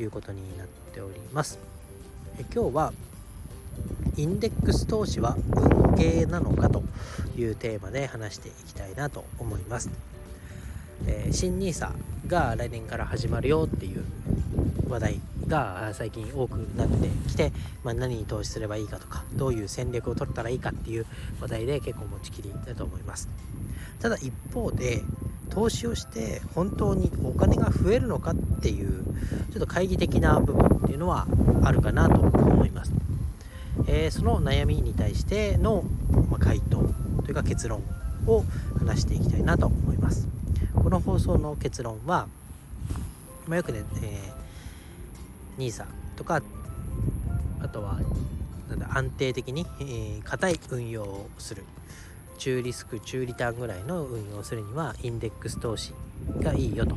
いうことになっております。え今日はインデックス投資は運ゲーなのかというテーマで話していきたいなと思います、えー、新 NISA が来年から始まるよっていう話題が最近多くなってきて、まあ、何に投資すればいいかとかどういう戦略を取ったらいいかっていう話題で結構持ちきりだと思います。ただ一方で投資をして本当にお金が増えるのかっていうちょっと懐疑的な部分っていうのはあるかなと思います、えー、その悩みに対しての、ま回答というか結論を話していきたいなと思います。この放送の結論は、まあ、よくね、え、NISA とかあとはなんだ安定的に硬、えー、い運用をする。中リスク中リターンぐらいの運用するにはインデックス投資がいいよと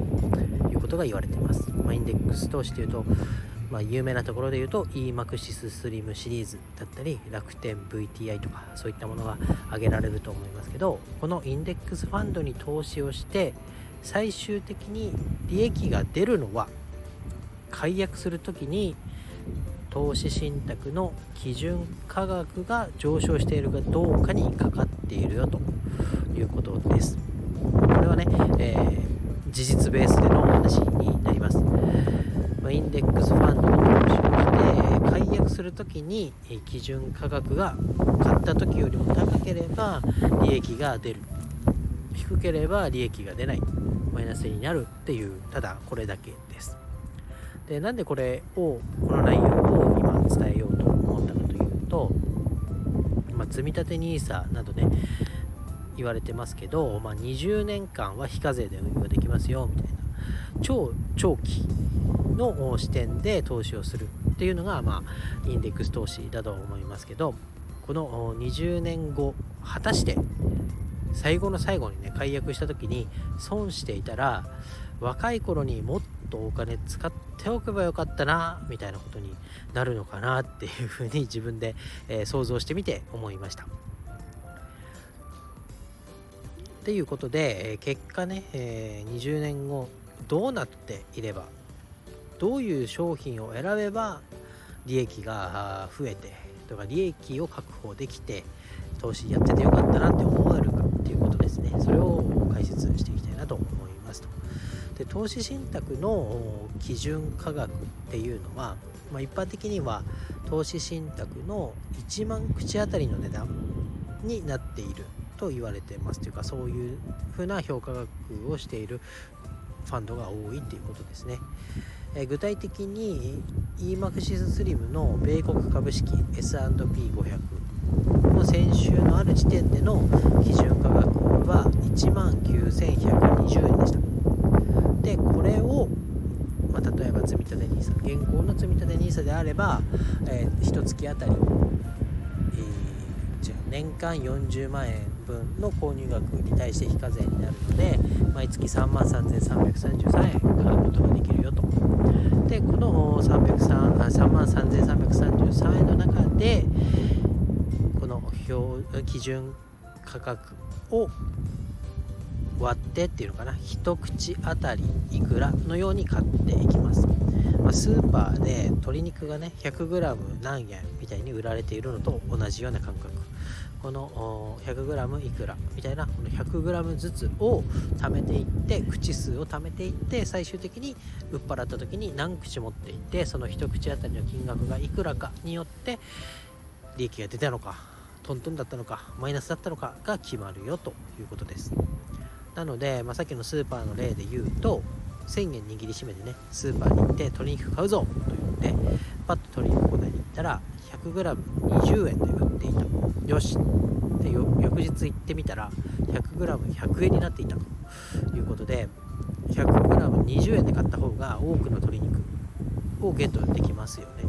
いうことが言われています、まあ、インデックス投資というと、まあ、有名なところで言うと EMAXIS スリムシリーズだったり楽天 VTI とかそういったものが挙げられると思いますけどこのインデックスファンドに投資をして最終的に利益が出るのは解約する時に投資信託の基準価格が上昇しているかどうかにかかっているよということです。これはね、えー、事実ベースでの話になります。まインデックスファンドの投資をして解約する時に基準価格が買った時よりも高ければ利益が出る低ければ利益が出ないマイナスになるっていうただこれだけですでなんでこれをこの内容を今伝えようと思ったかというと、まあ、積立 NISA などね言われてますけど、まあ、20年間は非課税で運用できますよみたいな。超長期の視点で投資をするっていうのが、まあ、インデックス投資だと思いますけどこの20年後果たして最後の最後にね解約した時に損していたら若い頃にもっとお金使っておけばよかったなみたいなことになるのかなっていうふうに自分で、えー、想像してみて思いました。っていうことで、え結果ね、えー、20年後どうなっていればどういう商品を選べば利益が増えてとか利益を確保できて投資やっててよかったなって思えるかっていうことですねそれを解説していきたいなと思いますで投資信託の基準価格っていうのは、まあ、一般的には投資信託の1万口当たりの値段になっていると言われてますというかそういうふうな評価額をしているファンドが多いっていうことですね。え具体的に EMAXIS スリムの米国株式 S&P500 の先週のある時点での基準価格は1万9120円でした。でこれを、まあ、例えば積立 NISA 現行の積立 NISA であれば、えー、1月あたり、えー、じゃあ年間40万円分の購入額に対して非課税になるので毎月3万3333円買うことができるよと。でこの3万3333円の中でこの表基準価格を割ってっていうのかな。一口あたりいくらのように買っていきます、スーパーで鶏肉がね 100g 何円みたいに売られているのと同じような感覚。この 100g いくら？みたいなこの 100g ずつを貯めていって口数を貯めていって最終的に売っ払った時に何口持っていってその一口あたりの金額がいくらかによって利益が出たのかトントンだったのかマイナスだったのかが決まるよということです。なので、まあ、さっきのスーパーの例で言うと1000円握りしめてねスーパーに行って鶏肉買うぞと言ってパッと鶏肉コーナーに行ったら 100g20 円で売っていた。よし。で翌日行ってみたら 100g100 円になっていたということで 100g20 円で買った方が多くの鶏肉をゲットできますよね。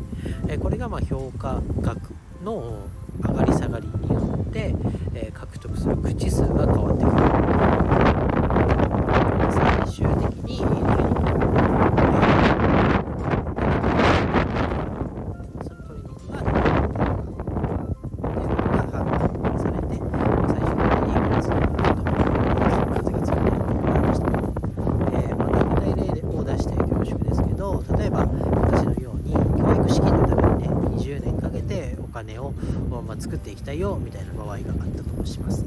えこれがま評価額の上がり下がりによって、え獲得する口数が変わってくる。まあ、作っていきたいよみたいな場合があったとします。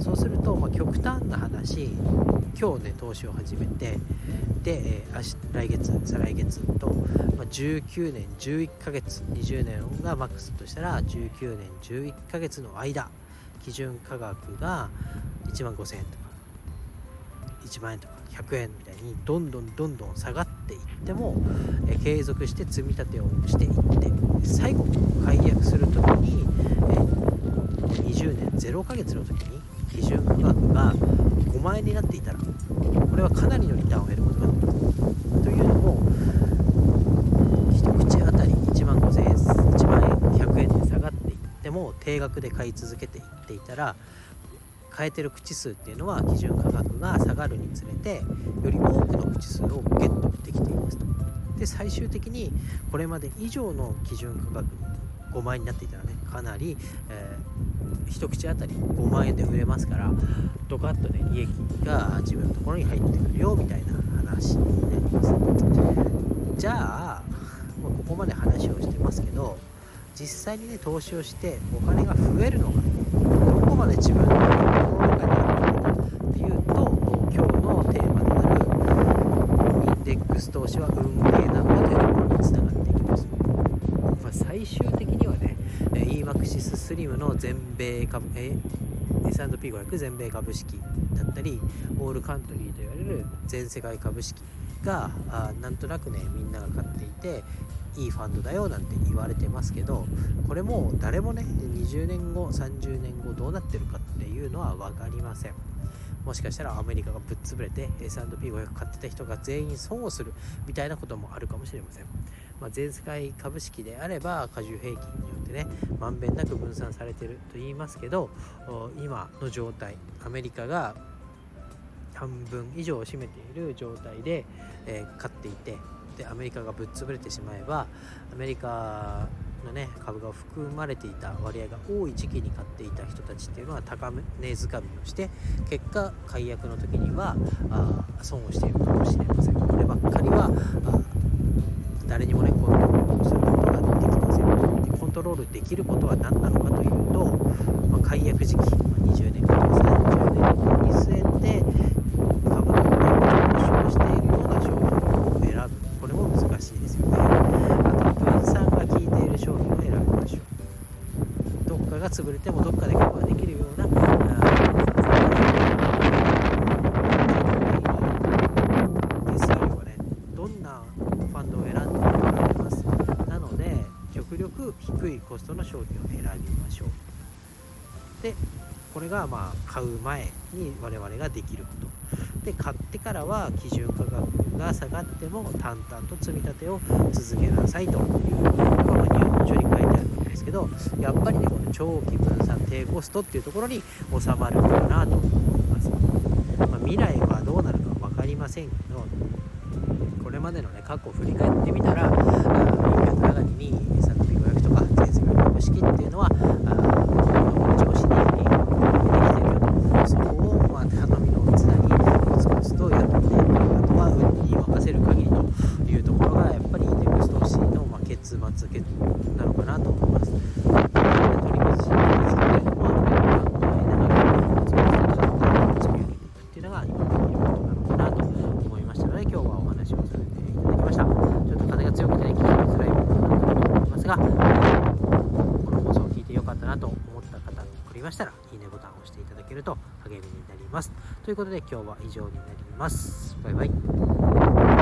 そうすると、ま、極端な話今日ね投資を始めてで、えー、来月再来月と、ま、19年11ヶ月20年がマックスとしたら19年11ヶ月の間基準価格が1万5000円とか1万円とか100円みたいにどんどんどんどん下がっていっても、え、継続して積み立てをしていって最後解約する時に、えー、20年0ヶ月の時に基準価格が5万円になっていたらこれはかなりのリターンを得ることができるというのも一口当たり1万5000円1万円100円で下がっていっても定額で買い続けていっていたら変えてる口数っていうのは基準価格が下がるにつれてより多くの口数をゲットできていますと。で最終的にこれまで以上の基準価格に5万円になっていたらねかなり、えー、一口当たり5万円で売れますからドカッとね利益が自分のところに入ってくるよみたいな話になります。じゃあ、まあ、ここまで話をしてますけど実際にね投資をしてお金が増えるのかどこまで自分の心の中にあるのかっていうと今日のテーマであるインデックス投資は運営なのかというところにつながっていきます、まあ、最終的にはね EMAXIS スリムの全米株え S&P500 全米株式だったりオールカントリーと言われる全世界株式があなんとなくねみんなが買っていていいファンドだよなんて言われてますけどこれも誰もね20年後30年後どうなってるかっていうのは分かりません。もしかしたらアメリカがぶっ潰れて S&P500 買ってた人が全員損をするみたいなこともあるかもしれません、まあ、全世界株式であれば過重平均によってねまんべんなく分散されてると言いますけど今の状態アメリカが半分以上を占めている状態で、えー、買っていてでアメリカがぶっ潰れてしまえばアメリカのね株が含まれていた割合が多い時期に買っていた人たちっていうのは高値掴みをして結果解約の時にはあ損をしているかもしれません。こればっかりは誰にもねコントロールすることができません。でコントロールできることは何なのかというと、まあ、解約時期、まあ、20年から30年に据えて株の上昇しているような商品を選ぶこれも難しいですよねあと分散が効いている商品を選びましょうどっかが潰れてもどっかでカバーできるような手数料はね。どんなファンドを選んでもらえます。なので極力低いコストの商品を選びましょう。でこれがまあ買う前に我々ができること。で買ってからは基準価格が下がっても淡々と積み立てを続けなさいというこのが、入門書にですけどやっぱりねこの長期分散低コストっていうところに収まるのかなと思います、まあ、未来はどうなるか分かりませんけどこれまでのね過去を振り返ってみたら300に S&P500 とか全世界株式っていうのは調子にできてるよとそこをまあ頼みのつなぎツとやってあとは運に任せる限りというところがやっぱりインデックス投資のま結末なのかなと思います。取り崩しなんですけど、まあ、考えながら積み上げていくっていうのが今できることなのかなと思いましたので今日はお話をさせていただきました。ちょっと風が強くてね聞きづらい部分があったと思いますが、この放送を聞いてよかったなと思った方おりましたらいいねボタンを押していただけると励みになります。ということで今日は以上になります。バイバイ。